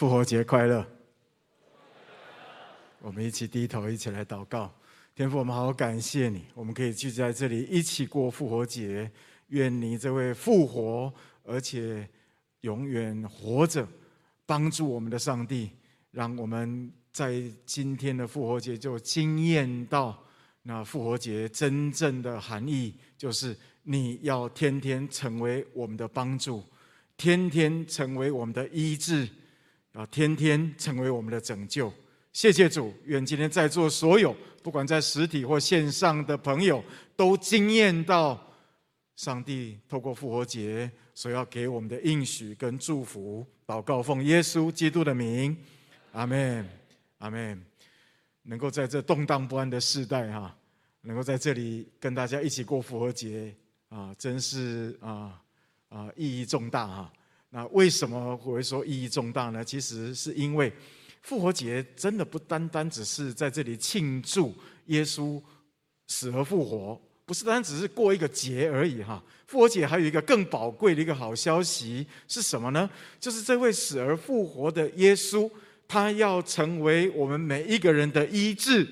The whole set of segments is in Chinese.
复活节快乐！我们一起低头，一起来祷告。天父，我们好感谢你，我们可以聚在这里一起过复活节。愿你这位复活而且永远活着，帮助我们的上帝，让我们在今天的复活节就惊艳到那复活节真正的含义，就是你要天天成为我们的帮助，天天成为我们的医治。啊，天天成为我们的拯救，谢谢主。愿今天在座所有，不管在实体或线上的朋友，都惊艳到上帝透过复活节所要给我们的应许跟祝福。祷告奉耶稣基督的名，阿门，阿门。能够在这动荡不安的世代哈，能够在这里跟大家一起过复活节啊，真是啊啊意义重大哈。那为什么我会说意义重大呢？其实是因为复活节真的不单单只是在这里庆祝耶稣死而复活，不是单单只是过一个节而已哈。复活节还有一个更宝贵的一个好消息是什么呢？就是这位死而复活的耶稣，他要成为我们每一个人的医治。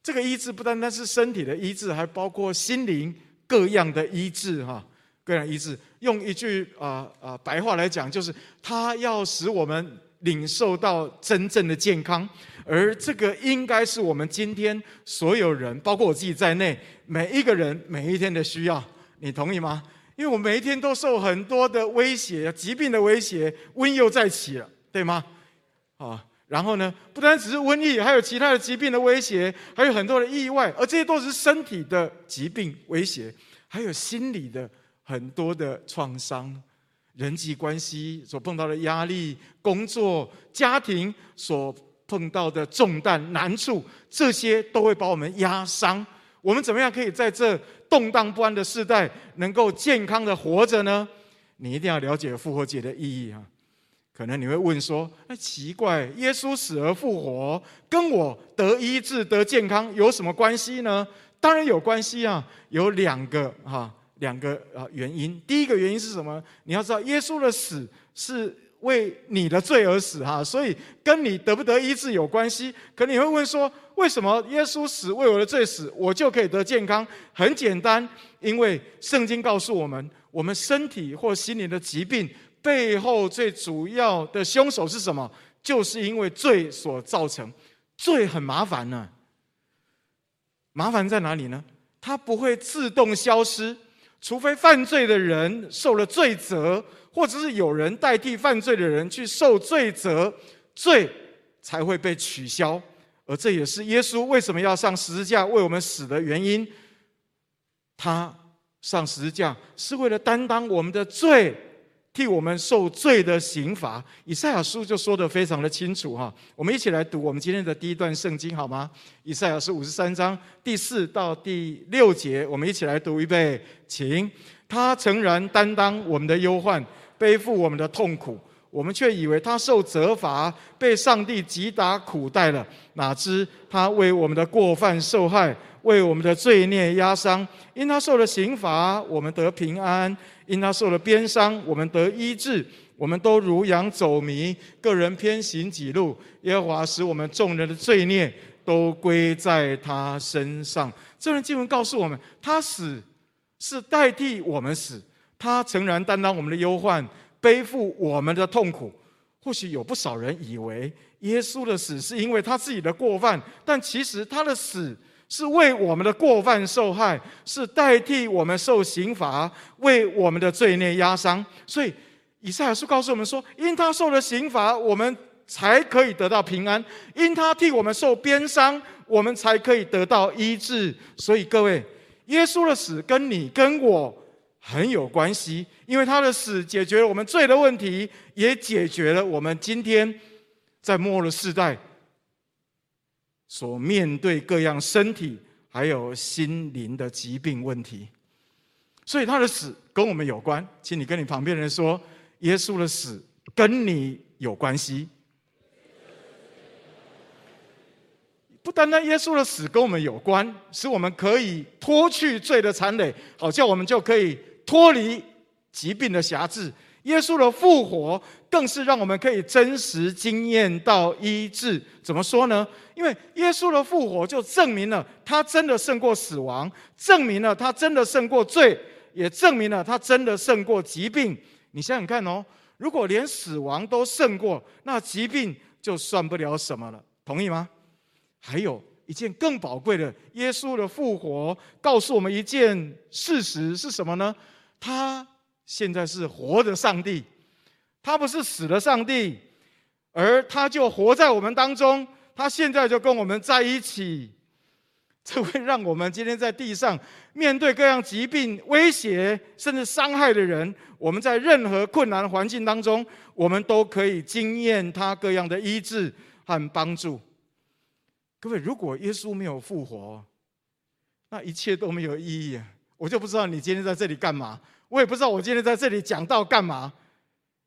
这个医治不单单是身体的医治，还包括心灵各样的医治哈。各样医治，用一句啊啊白话来讲，就是他要使我们领受到真正的健康，而这个应该是我们今天所有人，包括我自己在内，每一个人每一天的需要。你同意吗？因为我每一天都受很多的威胁，疾病的威胁，瘟疫又再起了，对吗？啊，然后呢，不单只是瘟疫，还有其他的疾病的威胁，还有很多的意外，而这些都是身体的疾病威胁，还有心理的。很多的创伤，人际关系所碰到的压力，工作、家庭所碰到的重担、难处，这些都会把我们压伤。我们怎么样可以在这动荡不安的时代，能够健康的活着呢？你一定要了解复活节的意义啊！可能你会问说：“那奇怪，耶稣死而复活，跟我得医治、得健康有什么关系呢？”当然有关系啊，有两个哈。两个啊原因，第一个原因是什么？你要知道，耶稣的死是为你的罪而死哈，所以跟你得不得医治有关系。可你会问说，为什么耶稣死为我的罪死，我就可以得健康？很简单，因为圣经告诉我们，我们身体或心灵的疾病背后最主要的凶手是什么？就是因为罪所造成。罪很麻烦呢、麻烦在哪里呢？它不会自动消失。除非犯罪的人受了罪责，或者是有人代替犯罪的人去受罪责，罪才会被取消。而这也是耶稣为什么要上十字架为我们死的原因。他上十字架是为了担当我们的罪。替我们受罪的刑罚，以赛亚书就说得非常的清楚哈。我们一起来读我们今天的第一段圣经好吗？以赛亚书五十三章第四到第六节，我们一起来读预备，请。他诚然担当我们的忧患，背负我们的痛苦，我们却以为他受责罚，被上帝击打苦待了。哪知他为我们的过犯受害，为我们的罪孽压伤。因他受了刑罚，我们得平安。因他受了鞭伤，我们得医治；我们都如羊走迷，各人偏行己路。耶和华使我们众人的罪孽都归在他身上。这段经文告诉我们，他死是代替我们死，他诚然担当我们的忧患，背负我们的痛苦。或许有不少人以为耶稣的死是因为他自己的过犯，但其实他的死。是为我们的过犯受害，是代替我们受刑罚，为我们的罪孽压伤。所以以赛亚书告诉我们说：因他受了刑罚，我们才可以得到平安；因他替我们受鞭伤，我们才可以得到医治。所以各位，耶稣的死跟你跟我很有关系，因为他的死解决了我们罪的问题，也解决了我们今天在末日世代。所面对各样身体还有心灵的疾病问题，所以他的死跟我们有关。请你跟你旁边人说：耶稣的死跟你有关系。不单单耶稣的死跟我们有关，使我们可以脱去罪的残累，好叫我们就可以脱离疾病的辖制。耶稣的复活更是让我们可以真实经验到医治。怎么说呢？因为耶稣的复活就证明了他真的胜过死亡，证明了他真的胜过罪，也证明了他真的胜过疾病。你想想看哦，如果连死亡都胜过，那疾病就算不了什么了。同意吗？还有一件更宝贵的，耶稣的复活告诉我们一件事实是什么呢？他现在是活的上帝，他不是死的上帝，而他就活在我们当中，他现在就跟我们在一起。这会让我们今天在地上面对各样疾病、威胁甚至伤害的人，我们在任何困难环境当中，我们都可以经验他各样的医治和帮助。各位，如果耶稣没有复活，那一切都没有意义。我就不知道你今天在这里干嘛，我也不知道我今天在这里讲到干嘛，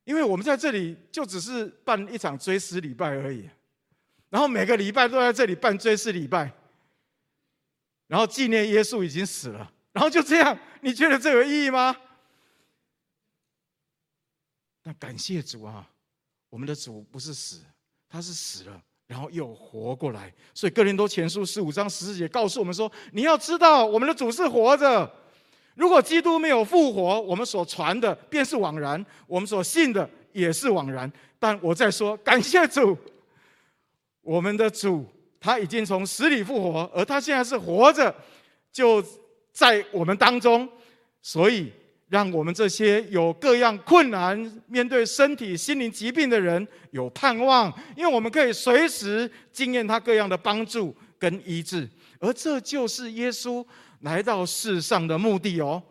因为我们在这里就只是办一场追思礼拜而已，然后每个礼拜都在这里办追思礼拜。然后纪念耶稣已经死了，然后就这样，你觉得这有意义吗？那感谢主啊，我们的主不是死，他是死了，然后又活过来。所以哥林多前书十五章十四节告诉我们说：你要知道，我们的主是活着。如果基督没有复活，我们所传的便是枉然，我们所信的也是枉然。但我在说，感谢主，我们的主。他已经从死里复活，而他现在是活着，就在我们当中，所以让我们这些有各样困难、面对身体、心灵疾病的人有盼望，因为我们可以随时经验他各样的帮助跟医治，而这就是耶稣来到世上的目的哦。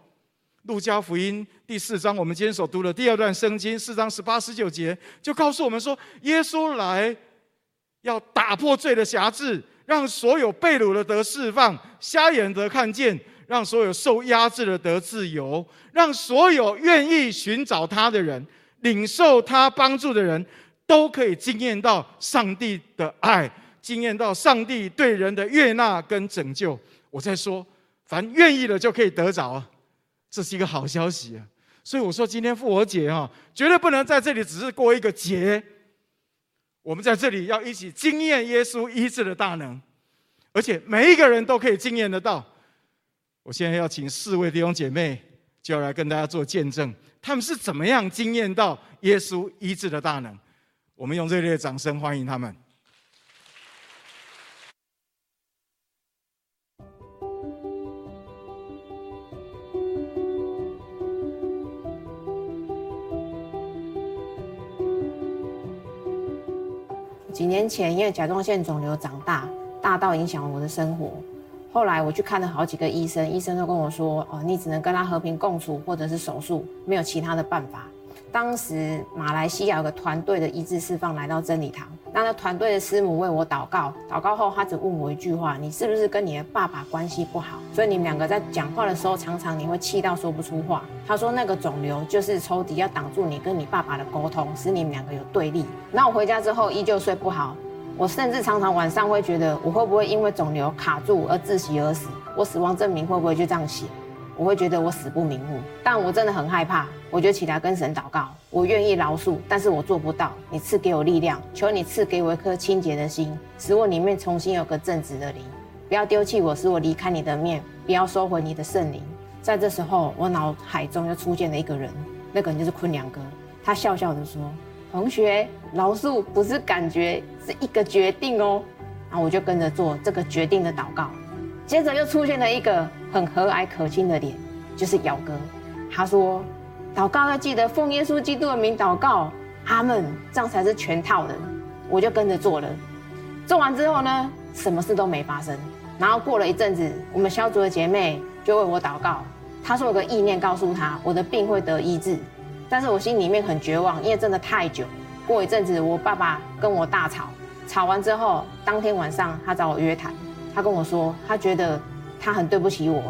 路加福音第四章，我们今天所读的第二段圣经，四章十八、十九节，就告诉我们说，耶稣来。要打破罪的辖制，让所有被掳的得释放，瞎眼得看见，让所有受压制的得自由，让所有愿意寻找他的人、领受他帮助的人，都可以惊艳到上帝的爱，惊艳到上帝对人的悦纳跟拯救。我在说，凡愿意的就可以得着，这是一个好消息啊！所以我说，今天复活节哈，绝对不能在这里只是过一个节。我们在这里要一起经验耶稣医治的大能，而且每一个人都可以经验得到。我现在要请四位弟兄姐妹就要来跟大家做见证，他们是怎么样经验到耶稣医治的大能。我们用热烈的掌声欢迎他们。几年前，因为甲状腺肿瘤长大，大到影响了我的生活。后来我去看了好几个医生，医生都跟我说：“哦，你只能跟他和平共处，或者是手术，没有其他的办法。”当时马来西亚有个团队的一致释放来到真理堂，那个团队的师母为我祷告，祷告后他只问我一句话：“你是不是跟你的爸爸关系不好？所以你们两个在讲话的时候，常常你会气到说不出话。”他说：“那个肿瘤就是抽屉，要挡住你跟你爸爸的沟通，使你们两个有对立。”那我回家之后依旧睡不好，我甚至常常晚上会觉得我会不会因为肿瘤卡住而窒息而死？我死亡证明会不会就这样写？我会觉得我死不瞑目，但我真的很害怕。我就起来跟神祷告，我愿意饶恕，但是我做不到。你赐给我力量，求你赐给我一颗清洁的心，使我里面重新有个正直的灵。不要丢弃我，使我离开你的面，不要收回你的圣灵。在这时候，我脑海中又出现了一个人，那个人就是坤良哥。他笑笑的说：“同学，饶恕不是感觉，是一个决定哦。”然后我就跟着做这个决定的祷告。接着又出现了一个很和蔼可亲的脸，就是尧哥。他说：“祷告要记得奉耶稣基督的名祷告，阿门，这样才是全套的。”我就跟着做了。做完之后呢，什么事都没发生。然后过了一阵子，我们小组的姐妹就为我祷告。她说有个意念告诉她，我的病会得医治。但是我心里面很绝望，因为真的太久。过一阵子，我爸爸跟我大吵，吵完之后，当天晚上他找我约谈。他跟我说，他觉得他很对不起我。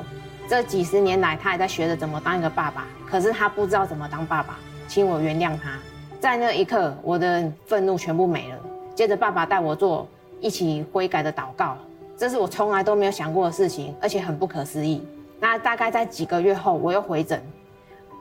这几十年来，他还在学着怎么当一个爸爸，可是他不知道怎么当爸爸，请我原谅他。在那一刻，我的愤怒全部没了。接着，爸爸带我做一起悔改的祷告，这是我从来都没有想过的事情，而且很不可思议。那大概在几个月后，我又回诊，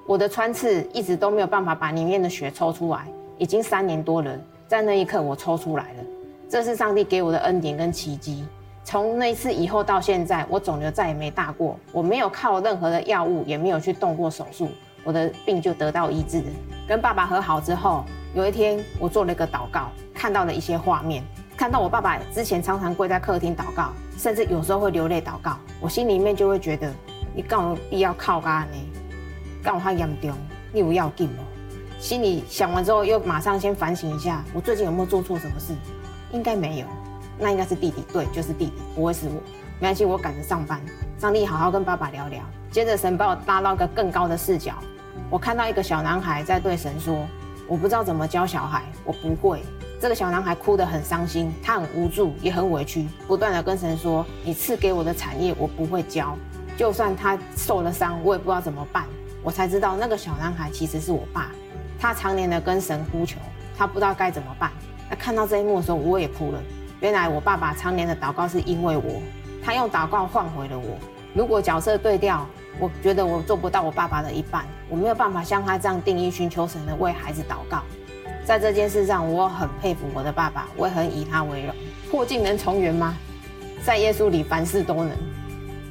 我的穿刺一直都没有办法把里面的血抽出来，已经三年多了，在那一刻我抽出来了，这是上帝给我的恩典跟奇迹。从那次以后到现在，我肿瘤再也没大过，我没有靠任何的药物，也没有去动过手术，我的病就得到医治。跟爸爸和好之后，有一天我做了一个祷告，看到了一些画面，看到我爸爸之前常常跪在客厅祷告，甚至有时候会流泪祷告，我心里面就会觉得，你干有必要靠他呢？干我他严重，你有要紧吗？心里想完之后，又马上先反省一下，我最近有没有做错什么事？应该没有。那应该是弟弟，对，就是弟弟，不会是我。没关系，我赶着上班。上帝好好跟爸爸聊聊。接着神把我拉到一个更高的视角，我看到一个小男孩在对神说：“我不知道怎么教小孩，我不会。”这个小男孩哭得很伤心，他很无助，也很委屈，不断地跟神说：“你赐给我的产业，我不会教。就算他受了伤，我也不知道怎么办。”我才知道那个小男孩其实是我爸，他常年的跟神呼求，他不知道该怎么办。那看到这一幕的时候，我也哭了。原来我爸爸常年的祷告是因为我，他用祷告换回了我。如果角色对调，我觉得我做不到我爸爸的一半，我没有办法像他这样定义寻求神的为孩子祷告。在这件事上，我很佩服我的爸爸，我也很以他为荣。破镜能重圆吗？在耶稣里，凡事都能。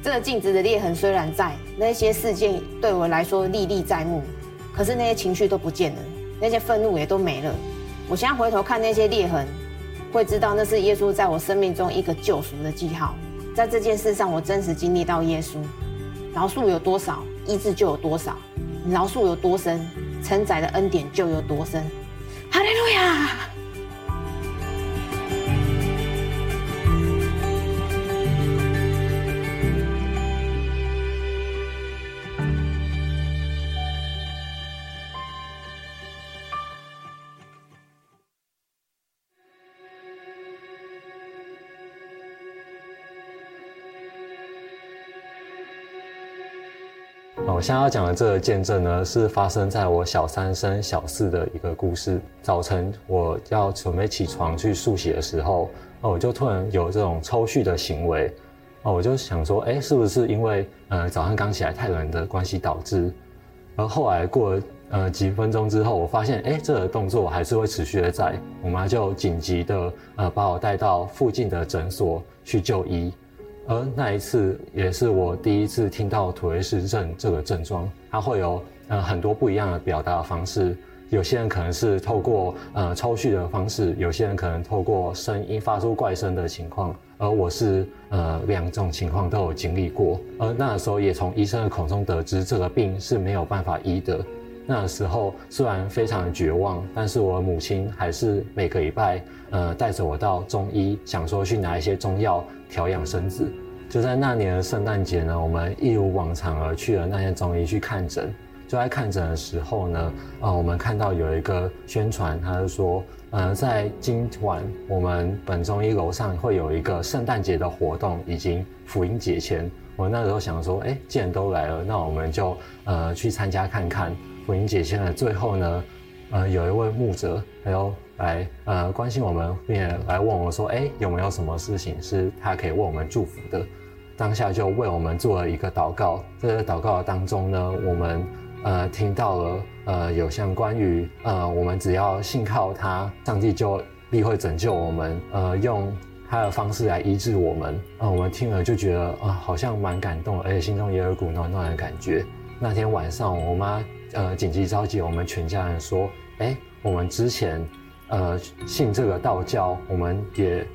这个镜子的裂痕虽然在，那些事件对我来说历历在目，可是那些情绪都不见了，那些愤怒也都没了。我现在回头看那些裂痕。会知道那是耶稣在我生命中一个救赎的记号，在这件事上，我真实经历到耶稣，饶恕有多少，医治就有多少；饶恕有多深，承载的恩典就有多深。哈利路亚。我现在要讲的这个见证呢，是发生在我小三升小四的一个故事。早晨我要准备起床去漱洗的时候，哦，我就突然有这种抽搐的行为，哦，我就想说，哎，是不是因为呃早上刚起来太冷的关系导致？而后来过了呃几分钟之后，我发现，哎，这个动作还是会持续的在。我妈就紧急的呃把我带到附近的诊所去就医。而那一次也是我第一次听到土瑞氏症这个症状，它会有呃很多不一样的表达方式。有些人可能是透过呃抽搐的方式，有些人可能透过声音发出怪声的情况。而我是呃两种情况都有经历过。而那时候也从医生的口中得知这个病是没有办法医的。那时候虽然非常的绝望，但是我的母亲还是每个礼拜呃带着我到中医，想说去拿一些中药。调养身子，就在那年的圣诞节呢，我们一如往常而去了那些中医去看诊。就在看诊的时候呢，呃，我们看到有一个宣传，他就说，呃，在今晚我们本中医楼上会有一个圣诞节的活动，已经福音节前。我那时候想说，哎，既然都来了，那我们就呃去参加看看。福音解签的最后呢，呃，有一位牧者还有。来，呃，关心我们，并且来问我们说，哎，有没有什么事情是他可以为我们祝福的？当下就为我们做了一个祷告。在这祷告当中呢，我们呃听到了呃有像关于呃我们只要信靠他，上帝就必会拯救我们，呃用他的方式来医治我们。呃，我们听了就觉得啊，好像蛮感动，而且心中也有股暖暖的感觉。那天晚上，我妈呃紧急召集我们全家人说，哎，我们之前。呃，信这个道教，我们也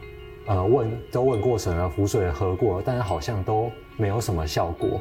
呃问都问过神了，符水喝过，但是好像都没有什么效果。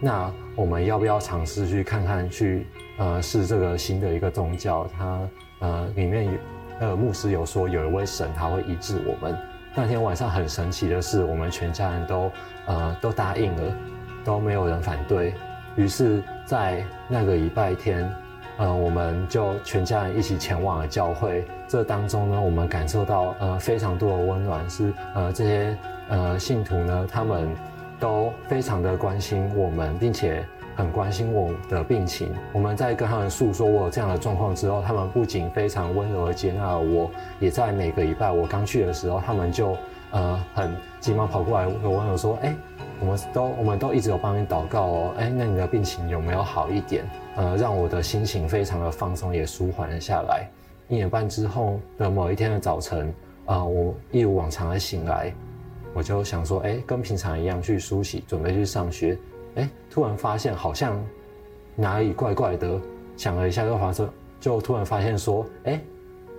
那我们要不要尝试去看看，去呃试这个新的一个宗教？它呃里面有呃牧师有说有一位神他会医治我们。那天晚上很神奇的是，我们全家人都呃都答应了，都没有人反对。于是，在那个礼拜天。呃，我们就全家人一起前往了教会。这当中呢，我们感受到呃非常多的温暖，是呃这些呃信徒呢，他们都非常的关心我们，并且很关心我的病情。我们在跟他们诉说我有这样的状况之后，他们不仅非常温柔的接纳了我，也在每个礼拜我刚去的时候，他们就呃很急忙跑过来，有温柔说：“哎，我们都我们都一直有帮你祷告哦，哎，那你的病情有没有好一点？呃，让我的心情非常的放松，也舒缓了下来。一年半之后的某一天的早晨，啊、我一如往常的醒来，我就想说，哎，跟平常一样去梳洗，准备去上学。哎，突然发现好像哪里怪怪的，想了一下，就发现，就突然发现说，哎。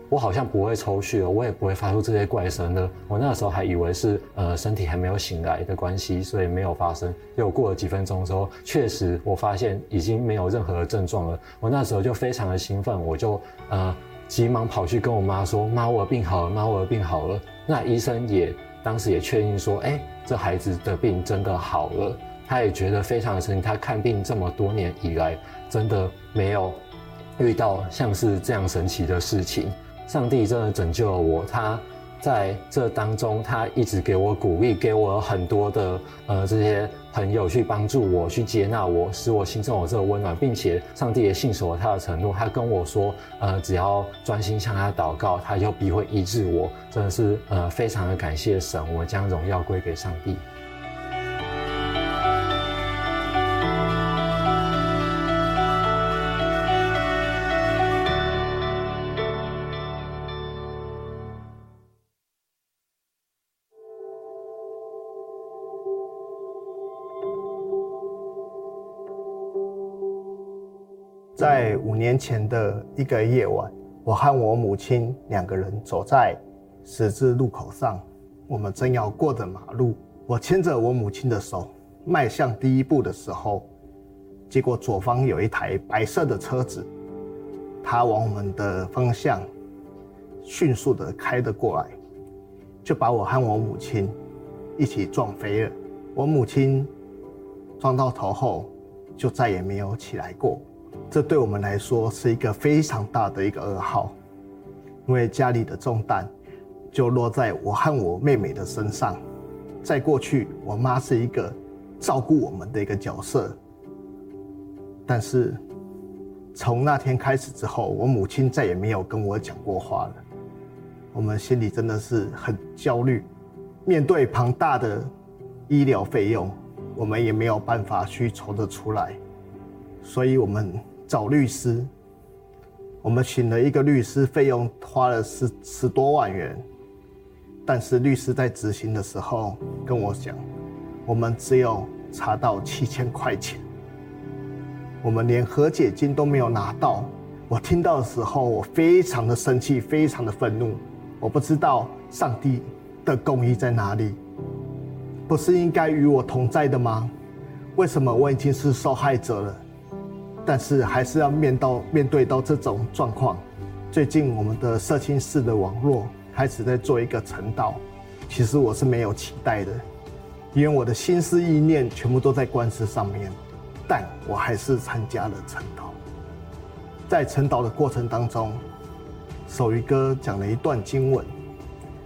我好像不会抽搐了，我也不会发出这些怪声了。我那时候还以为是呃身体还没有醒来的关系，所以没有发生。又过了几分钟之后，确实我发现已经没有任何的症状了。我那时候就非常的兴奋，我就呃急忙跑去跟我妈说：“妈，我的病好了，妈，我的病好了。”那医生也当时也确认说：“哎，这孩子的病真的好了。”他也觉得非常的神奇，他看病这么多年以来，真的没有遇到像是这样神奇的事情。上帝真的拯救了我，他在这当中，他一直给我鼓励，给我很多的呃这些朋友去帮助我，去接纳我，使我心中有这个温暖，并且上帝也信守了他的承诺，他跟我说，呃，只要专心向他祷告，他就必会医治我，真的是呃非常的感谢神，我将荣耀归给上帝。在五年前的一个夜晚，我和我母亲两个人走在十字路口上，我们正要过着马路。我牵着我母亲的手，迈向第一步的时候，结果左方有一台白色的车子，它往我们的方向迅速的开了过来，就把我和我母亲一起撞飞了。我母亲撞到头后，就再也没有起来过。这对我们来说是一个非常大的一个噩耗，因为家里的重担就落在我和我妹妹的身上。在过去，我妈是一个照顾我们的一个角色，但是从那天开始之后，我母亲再也没有跟我讲过话了。我们心里真的是很焦虑，面对庞大的医疗费用，我们也没有办法去筹得出来，所以我们。找律师，我们请了一个律师，费用花了十十多万元。但是律师在执行的时候跟我讲，我们只有查到七千块钱，我们连和解金都没有拿到。我听到的时候，我非常的生气，非常的愤怒。我不知道上帝的公义在哪里，不是应该与我同在的吗？为什么我已经是受害者了？但是还是要面到面对到这种状况。最近我们的社青室的网络开始在做一个晨祷，其实我是没有期待的，因为我的心思意念全部都在官司上面，但我还是参加了晨祷。在晨祷的过程当中，守愚哥讲了一段经文，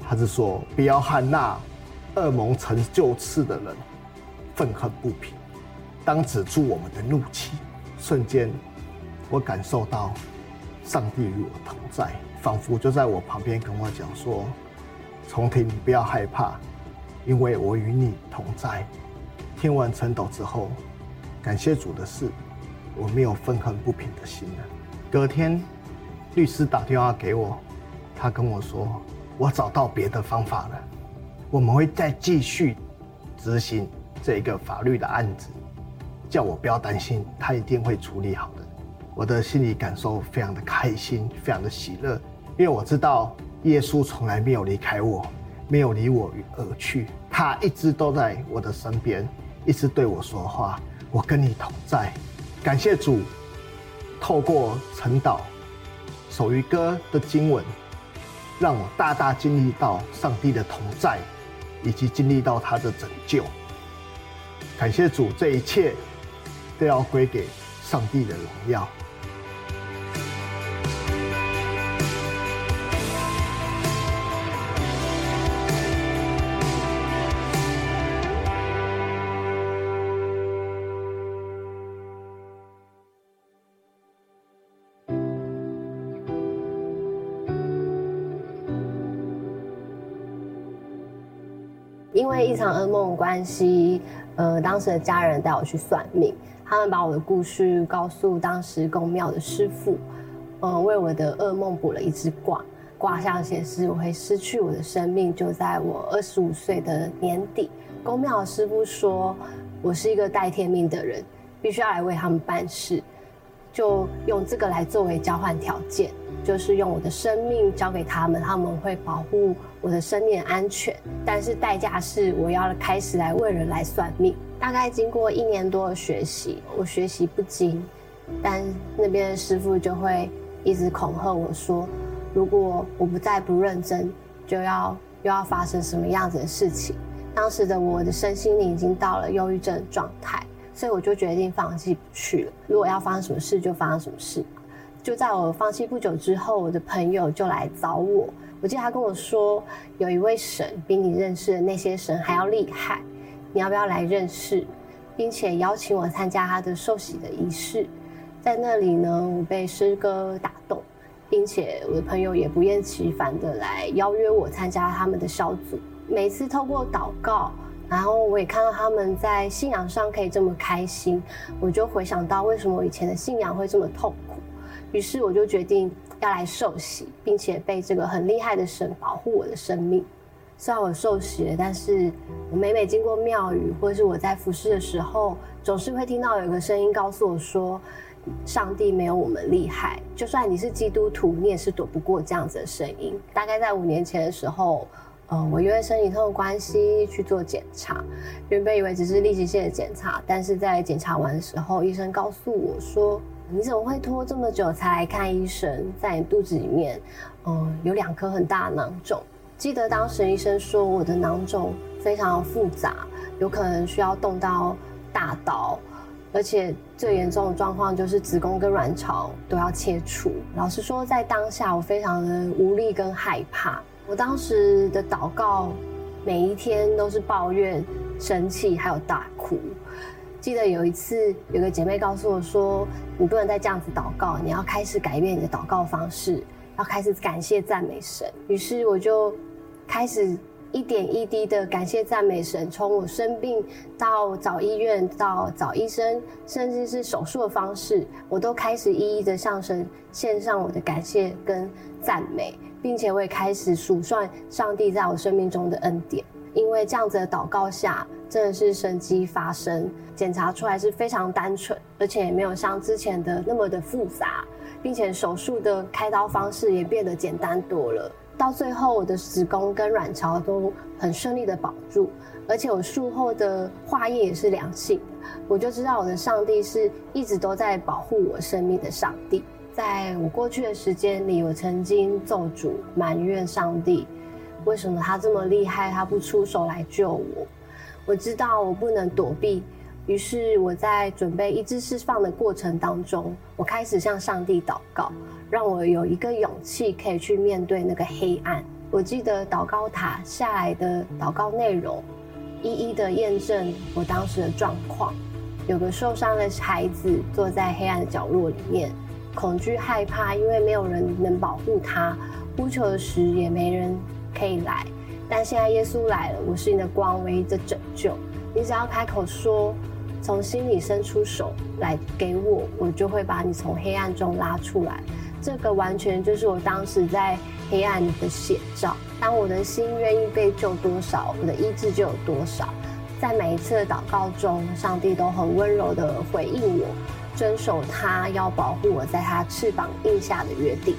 他是说：不要和那恶蒙成就次的人愤恨不平，当止住我们的怒气。瞬间，我感受到上帝与我同在，仿佛就在我旁边跟我讲说：“重庭，你不要害怕，因为我与你同在。”听完晨祷之后，感谢主的是，我没有愤恨不平的心了。隔天，律师打电话给我，他跟我说：“我找到别的方法了，我们会再继续执行这个法律的案子。”叫我不要担心，他一定会处理好的。我的心里感受非常的开心，非常的喜乐，因为我知道耶稣从来没有离开我，没有离我而去，他一直都在我的身边，一直对我说话。我跟你同在，感谢主，透过晨祷、守愚哥的经文，让我大大经历到上帝的同在，以及经历到他的拯救。感谢主，这一切。都要归给上帝的荣耀。因为一场噩梦关系呃当时的家人带我去算命他们把我的故事告诉当时宫庙的师傅，嗯、为我的噩梦卜了一支卦，卦上显示我会失去我的生命，就在我二十五岁的年底。宫庙的师傅说我是一个带天命的人，必须要来为他们办事，就用这个来作为交换条件。就是用我的生命交给他们，他们会保护我的生命安全，但是代价是我要开始来为人来算命。大概经过一年多的学习，我学习不精，但那边的师傅就会一直恐吓我说，如果我不再不认真，就要又要发生什么样子的事情。当时的我的身心灵已经到了忧郁症的状态，所以我就决定放弃不去了。如果要发生什么事，就发生什么事。就在我放弃不久之后，我的朋友就来找我。我记得他跟我说，有一位神比你认识的那些神还要厉害，你要不要来认识？并且邀请我参加他的受洗的仪式。在那里呢，我被诗歌打动，并且我的朋友也不厌其烦的来邀约我参加他们的小组。每次透过祷告，然后我也看到他们在信仰上可以这么开心，我就回想到为什么我以前的信仰会这么痛苦。于是我就决定要来受洗，并且被这个很厉害的神保护我的生命。虽然我受洗了，但是我每每经过庙宇，或是我在服侍的时候，总是会听到有一个声音告诉我说：“上帝没有我们厉害，就算你是基督徒，你也是躲不过这样子的声音。”大概在五年前的时候，呃，我因为生理痛的关系去做检查，原本以为只是例行性的检查，但是在检查完的时候，医生告诉我说，你怎么会拖这么久才来看医生？在你肚子里面，嗯，有两颗很大的囊肿。记得当时医生说我的囊肿非常复杂，有可能需要动到大刀，而且最严重的状况就是子宫跟卵巢都要切除。老实说，在当下我非常的无力跟害怕。我当时的祷告，每一天都是抱怨、生气，还有大哭。记得有一次，有个姐妹告诉我说：“你不能再这样子祷告，你要开始改变你的祷告方式，要开始感谢赞美神。”于是我就开始一点一滴的感谢赞美神，从我生病到找医院，到找医生，甚至是手术的方式，我都开始一一的向神献上我的感谢跟赞美，并且我也开始数算上帝在我生命中的恩典。因为这样子的祷告下，真的是神迹发生，检查出来是非常单纯，而且也没有像之前的那么的复杂，并且手术的开刀方式也变得简单多了。到最后，我的子宫跟卵巢都很顺利的保住，而且我术后的化验也是良性，我就知道我的上帝是一直都在保护我生命的上帝。在我过去的时间里，我曾经咒诅埋怨上帝。为什么他这么厉害，他不出手来救我？我知道我不能躲避，于是我在准备医治释放的过程当中，我开始向上帝祷告，让我有一个勇气可以去面对那个黑暗。我记得祷告塔下来的祷告内容，一一的验证我当时的状况。有个受伤的孩子坐在黑暗的角落里面，恐惧害怕，因为没有人能保护他，呼求时也没人。可以来，但现在耶稣来了，我是你的光，唯一的拯救。你只要开口说，从心里伸出手来给我，我就会把你从黑暗中拉出来。这个完全就是我当时在黑暗里的写照。当我的心愿意被救多少，我的意志就有多少。在每一次的祷告中，上帝都很温柔地回应我，遵守他要保护我在他翅膀印下的约定。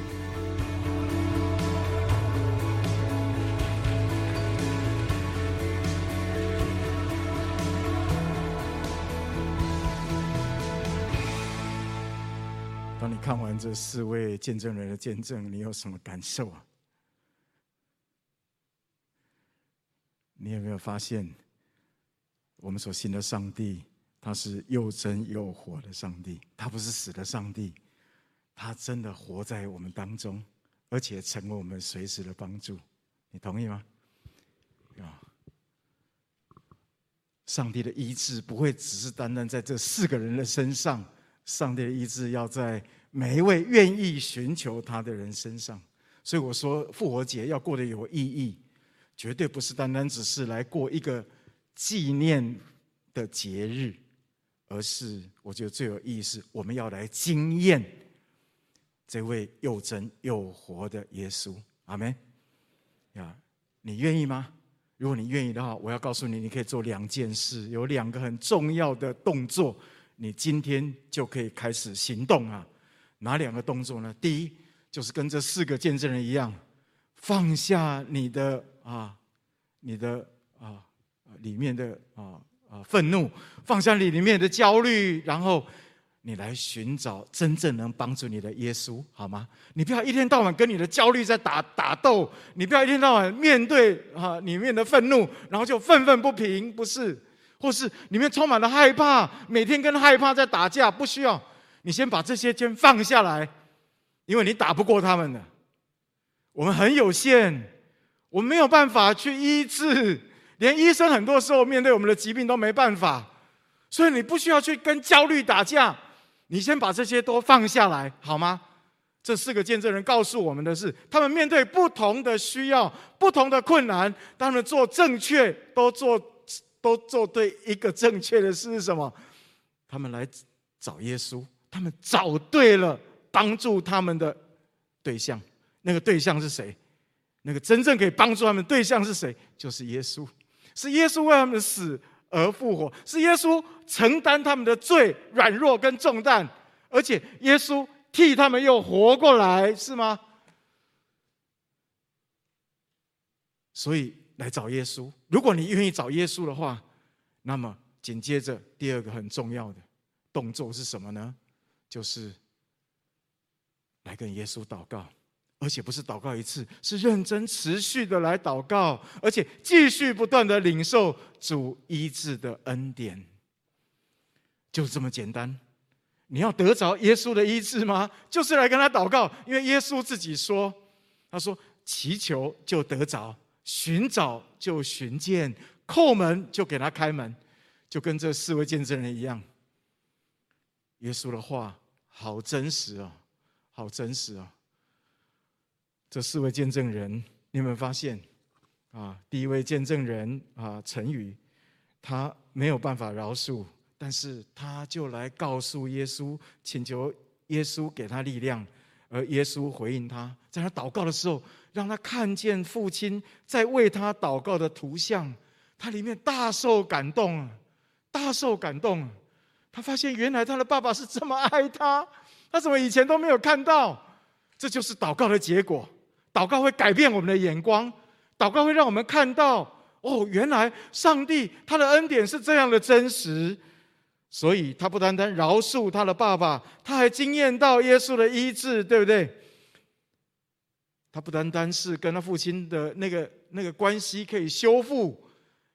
这四位见证人的见证，你有什么感受啊？你有没有发现，我们所信的上帝，他是又真又活的上帝，他不是死的上帝，他真的活在我们当中，而且成为我们随时的帮助。你同意吗？啊，上帝的医治不会只是单单在这四个人的身上，上帝的医治要在。每一位愿意寻求他的人身上，所以我说复活节要过得有意义，绝对不是单单只是来过一个纪念的节日，而是我觉得最有意思，我们要来经验这位又真又活的耶稣。阿门。呀，你愿意吗？如果你愿意的话，我要告诉你，你可以做两件事，有两个很重要的动作，你今天就可以开始行动啊。哪两个动作呢？第一，就是跟这四个见证人一样，放下你的。啊，你的啊，里面的啊啊愤怒，放下你里面的焦虑，然后你来寻找真正能帮助你的耶稣，好吗？你不要一天到晚跟你的焦虑在打打斗，你不要一天到晚面对啊里面的愤怒，然后就愤愤不平，不是？或是里面充满了害怕，每天跟害怕在打架，不需要。你先把这些先放下来，因为你打不过他们的。我们很有限。我们没有办法去医治，连医生很多时候面对我们的疾病都没办法，所以你不需要去跟焦虑打架，你先把这些都放下来，好吗？这四个见证人告诉我们的是，他们面对不同的需要、不同的困难，他们做正确，都做都做对一个正确的事是什么？他们来找耶稣，他们找对了帮助他们的对象，那个对象是谁？那个真正可以帮助他们对象是谁？就是耶稣，是耶稣为他们的死而复活，是耶稣承担他们的罪、软弱跟重担，而且耶稣替他们又活过来，是吗？所以来找耶稣。如果你愿意找耶稣的话，那么紧接着第二个很重要的动作是什么呢？就是来跟耶稣祷告。而且不是祷告一次，是认真持续的来祷告，而且继续不断的领受主医治的恩典，就这么简单。你要得着耶稣的医治吗？就是来跟他祷告，因为耶稣自己说：“他说祈求就得着，寻找就寻见，叩门就给他开门。”就跟这四位见证人一样，耶稣的话好真实啊，好真实啊。这四位见证人，你有没有发现？啊，第一位见证人啊，陈宇，他没有办法饶恕，但是他就来告诉耶稣，请求耶稣给他力量，而耶稣回应他，在他祷告的时候，让他看见父亲在为他祷告的图像，他里面大受感动啊，大受感动。他发现原来他的爸爸是这么爱他，他怎么以前都没有看到？这就是祷告的结果。祷告会改变我们的眼光，祷告会让我们看到，哦，原来上帝他的恩典是这样的真实，所以他不单单饶恕他的爸爸，他还惊艳到耶稣的医治，对不对？他不单单是跟他父亲的那个那个关系可以修复，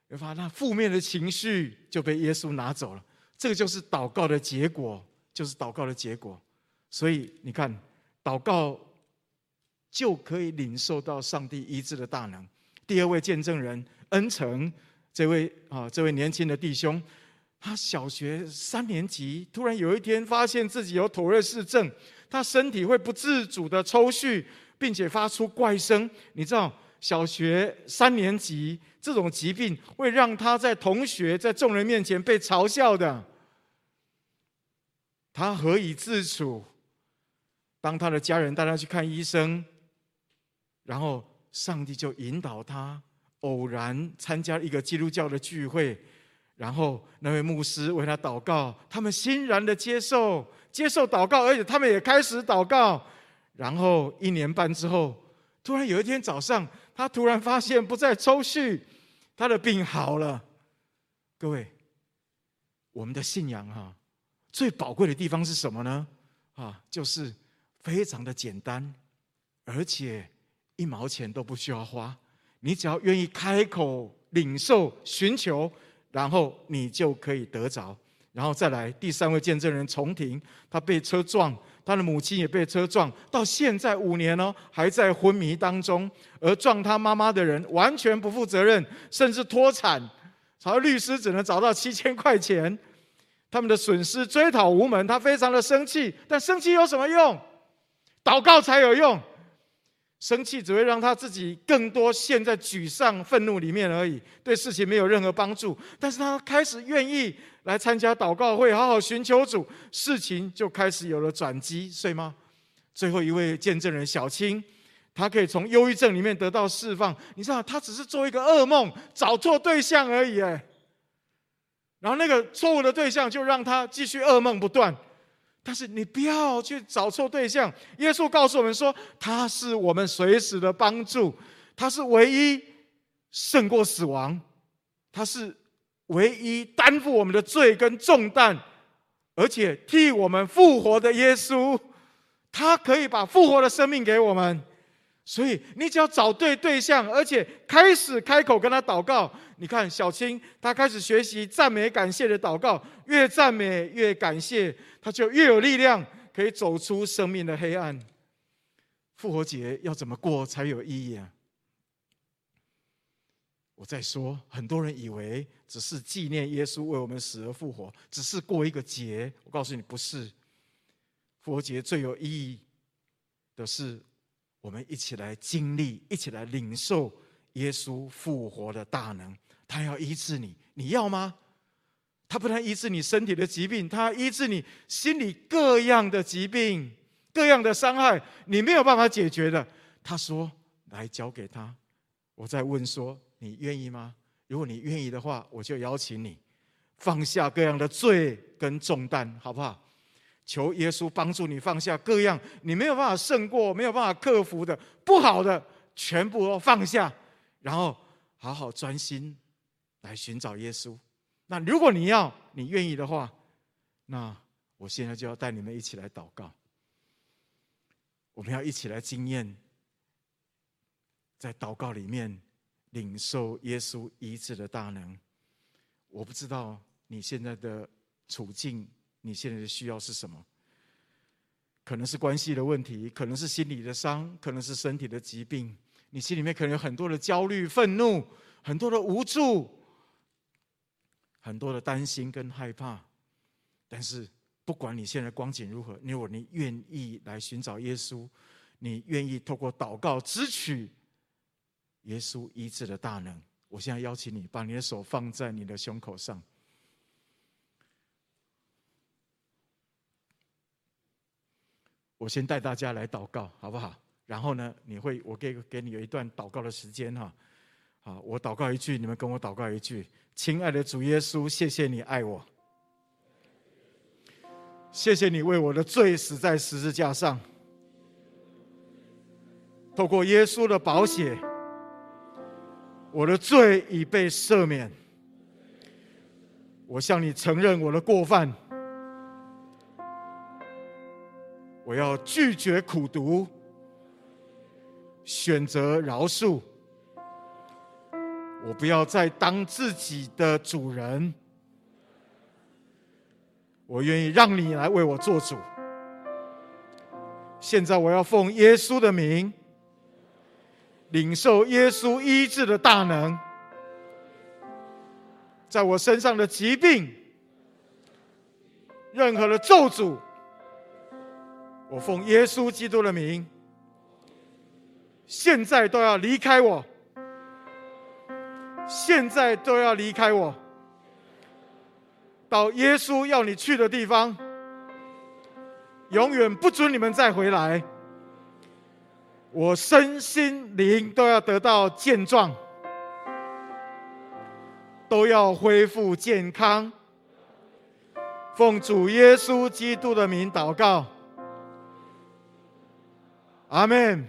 而把那负面的情绪就被耶稣拿走了，这个就是祷告的结果，就是祷告的结果。所以你看，祷告。就可以领受到上帝医治的大能。第二位见证人恩成，这位啊，这位年轻的弟兄，他小学三年级，突然有一天发现自己有妥瑞氏症，他身体会不自主的抽搐，并且发出怪声。你知道，小学三年级这种疾病会让他在同学在众人面前被嘲笑的，他何以自处？当他的家人带他去看医生。然后上帝就引导他偶然参加一个基督教的聚会，然后那位牧师为他祷告，他们欣然的接受接受祷告，而且他们也开始祷告。然后一年半之后，突然有一天早上，他突然发现不再抽搐，他的病好了。各位，我们的信仰哈，最宝贵的地方是什么呢？啊，就是非常的简单，而且。一毛钱都不需要花，你只要愿意开口领受、寻求，然后你就可以得着。然后再来第三位见证人重庭，他被车撞，他的母亲也被车撞，到现在五年了，还在昏迷当中。而撞他妈妈的人完全不负责任，甚至脱产，找律师只能找到七千块钱，他们的损失追讨无门，他非常的生气。但生气有什么用？祷告才有用。生气只会让他自己更多陷在沮丧、愤怒里面而已，对事情没有任何帮助。但是他开始愿意来参加祷告会，好好寻求主，事情就开始有了转机，对吗？最后一位见证人小青，他可以从忧郁症里面得到释放。你知道，他只是做一个噩梦，找错对象而已，哎。然后那个错误的对象就让他继续噩梦不断。但是你不要去找错对象。耶稣告诉我们说，他是我们随时的帮助，他是唯一胜过死亡，他是唯一担负我们的罪跟重担，而且替我们复活的耶稣，他可以把复活的生命给我们。所以你只要找对对象，而且开始开口跟他祷告。你看小青，他开始学习赞美感谢的祷告，越赞美越感谢，他就越有力量，可以走出生命的黑暗。复活节要怎么过才有意义啊？我在说，很多人以为只是纪念耶稣为我们死而复活，只是过一个节。我告诉你，不是。复活节最有意义的是。我们一起来经历，一起来领受耶稣复活的大能。他要医治你，你要吗？他不但医治你身体的疾病，他医治你心里各样的疾病、各样的伤害，你没有办法解决的。他说：“来交给他。”我在问说：“你愿意吗？”如果你愿意的话，我就邀请你放下各样的罪跟重担，好不好？求耶稣帮助你放下各样你没有办法胜过、没有办法克服的不好的，全部都放下，然后好好专心来寻找耶稣。那如果你要、你愿意的话，那我现在就要带你们一起来祷告。我们要一起来经验，在祷告里面领受耶稣医治的大能。我不知道你现在的处境。你现在的需要是什么？可能是关系的问题，可能是心理的伤，可能是身体的疾病。你心里面可能有很多的焦虑、愤怒，很多的无助，很多的担心跟害怕。但是，不管你现在光景如何，如果你愿意来寻找耶稣，你愿意透过祷告支取耶稣医治的大能，我现在邀请你把你的手放在你的胸口上。我先带大家来祷告，好不好？然后呢，你会我给给你有一段祷告的时间哈。好，我祷告一句，你们跟我祷告一句。亲爱的主耶稣，谢谢你爱我，谢谢你为我的罪死在十字架上，透过耶稣的宝血，我的罪已被赦免。我向你承认我的过犯。我要拒绝苦读，选择饶恕。我不要再当自己的主人，我愿意让你来为我做主。现在我要奉耶稣的名，领受耶稣医治的大能，在我身上的疾病，任何的咒诅。我奉耶稣基督的名，现在都要离开我，现在都要离开我，到耶稣要你去的地方，永远不准你们再回来。我身心灵都要得到健壮，都要恢复健康。奉主耶稣基督的名祷告。阿门。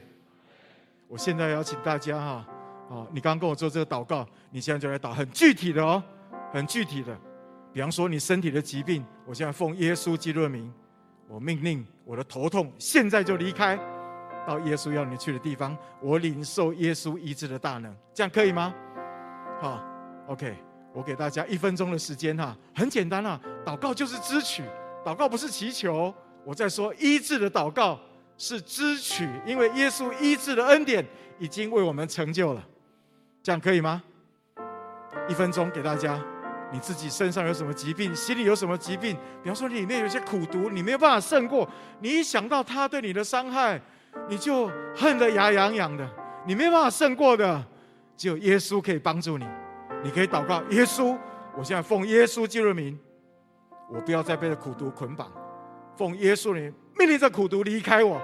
我现在邀请大家哈，好，你刚刚跟我做这个祷告，你现在就来祷，很具体的哦，很具体的。比方说你身体的疾病，我现在奉耶稣基督的名，我命令我的头痛现在就离开，到耶稣要你去的地方，我领受耶稣医治的大能，这样可以吗？好，OK，我给大家一分钟的时间哈，很简单啊，祷告就是支取，祷告不是祈求，我在说医治的祷告。是支取，因为耶稣医治的恩典已经为我们成就了，这样可以吗？一分钟给大家，你自己身上有什么疾病，心里有什么疾病？比方说你里面有些苦毒，你没有办法胜过，你一想到他对你的伤害，你就恨得牙痒痒的，你没有办法胜过的，只有耶稣可以帮助你。你可以祷告，耶稣，我现在奉耶稣基督的名，我不要再被这苦毒捆绑，奉耶稣的命令这苦毒离开我，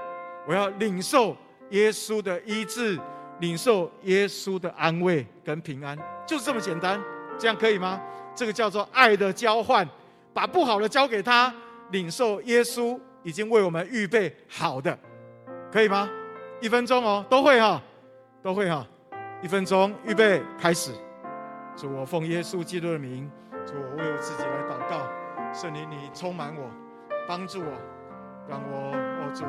我要领受耶稣的医治，领受耶稣的安慰跟平安，就是这么简单，这样可以吗？这个叫做爱的交换，把不好的交给他，领受耶稣已经为我们预备好的。可以吗？一分钟哦，都会哈，都会哈。一分钟，预备，开始。主，我奉耶稣基督的名，主，我为我自己来祷告。圣灵，你充满我，帮助我，让我哦主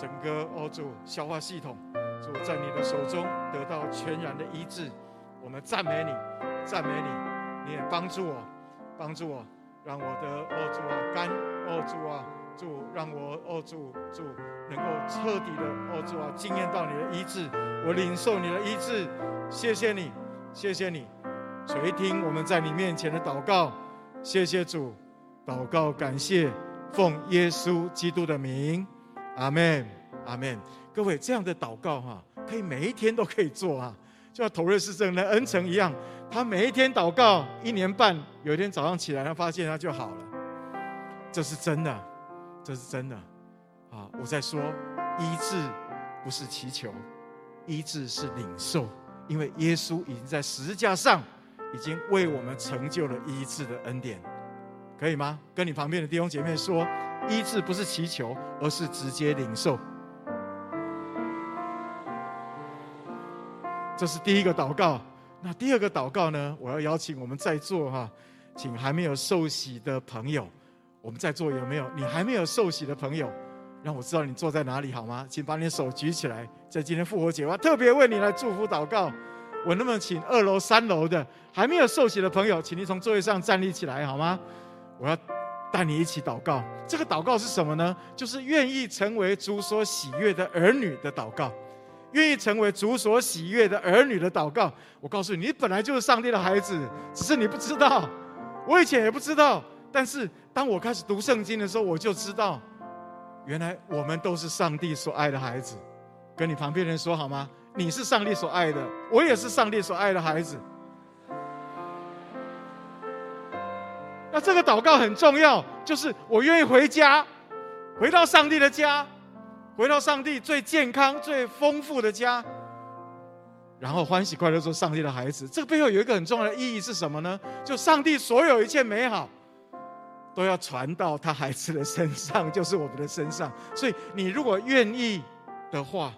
整个哦主消化系统，主在你的手中得到全然的医治。我们赞美你，赞美你，你也帮助我，帮助我，让我的哦主啊肝哦主啊。主让我哦主主能够彻底的哦主啊经验到你的医治，我领受你的医治，谢谢你，谢谢你，垂听我们在你面前的祷告，谢谢主，祷告感谢，奉耶稣基督的名，阿门，阿门。各位这样的祷告哈，可以每一天都可以做啊，就像头瑞斯正的恩诚一样，他每一天祷告一年半，有一天早上起来他发现他就好了，这是真的。这是真的，啊！我在说，医治不是祈求，医治是领受，因为耶稣已经在十字架上，已经为我们成就了医治的恩典，可以吗？跟你旁边的弟兄姐妹说，医治不是祈求，而是直接领受。这是第一个祷告。那第二个祷告呢？我要邀请我们在座哈，请还没有受洗的朋友。我们在座有没有你还没有受洗的朋友？让我知道你坐在哪里好吗？请把你的手举起来。在今天复活节，我要特别为你来祝福祷告。我那么请二楼、三楼的还没有受洗的朋友，请你从座位上站立起来好吗？我要带你一起祷告。这个祷告是什么呢？就是愿意成为主所喜悦的儿女的祷告。愿意成为主所喜悦的儿女的祷告。我告诉你，你本来就是上帝的孩子，只是你不知道。我以前也不知道。但是当我开始读圣经的时候，我就知道，原来我们都是上帝所爱的孩子。跟你旁边人说好吗？你是上帝所爱的，我也是上帝所爱的孩子。那这个祷告很重要，就是我愿意回家，回到上帝的家，回到上帝最健康、最丰富的家，然后欢喜快乐做上帝的孩子。这个背后有一个很重要的意义是什么呢？就上帝所有一切美好。都要传到他孩子的身上，就是我们的身上。所以，你如果愿意的话，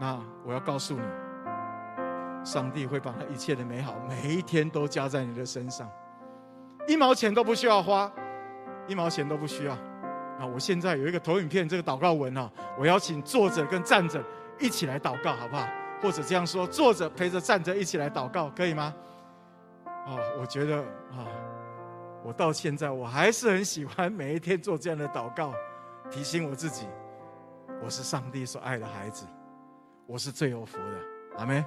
那我要告诉你，上帝会把他一切的美好，每一天都加在你的身上，一毛钱都不需要花，一毛钱都不需要。我现在有一个投影片，这个祷告文啊，我邀请坐着跟站着一起来祷告，好不好？或者这样说，坐着陪着站着一起来祷告，可以吗？啊，我觉得啊。我到现在我还是很喜欢每一天做这样的祷告，提醒我自己，我是上帝所爱的孩子，我是最有福的。阿门。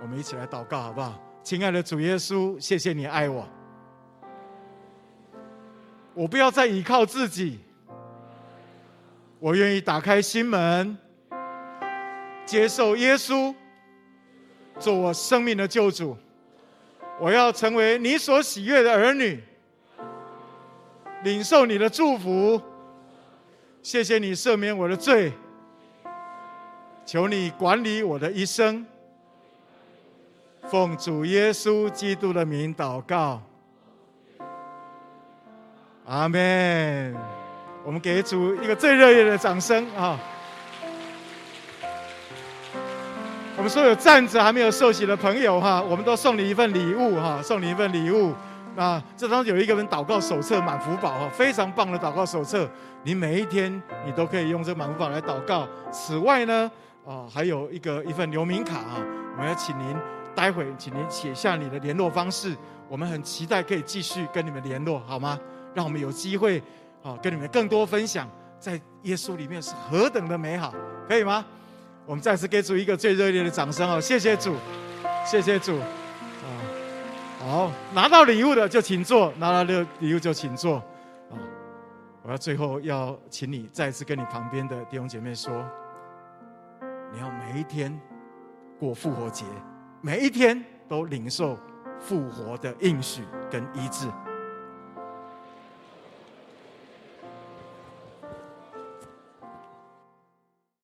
我们一起来祷告好不好？亲爱的主耶稣，谢谢你爱我，我不要再依靠自己，我愿意打开心门，接受耶稣做我生命的救主，我要成为你所喜悦的儿女。领受你的祝福，谢谢你赦免我的罪，求你管理我的一生，奉主耶稣基督的名祷告，阿门。我们给主一个最热烈的掌声啊！我们所有站着还没有受洗的朋友哈，我们都送你一份礼物哈，送你一份礼物。那这当中有一个人祷告手册满福宝哈，非常棒的祷告手册，你每一天你都可以用这满福宝来祷告。此外呢，啊，还有一个一份留名卡啊，我们要请您待会请您写下你的联络方式，我们很期待可以继续跟你们联络，好吗？让我们有机会啊跟你们更多分享，在耶稣里面是何等的美好，可以吗？我们再次给主一个最热烈的掌声哦，谢谢主，谢谢主。啊好，拿到礼物的就请坐，拿到礼礼物就请坐。啊，我要最后要请你再次跟你旁边的弟兄姐妹说，你要每一天过复活节，每一天都领受复活的应许跟医治。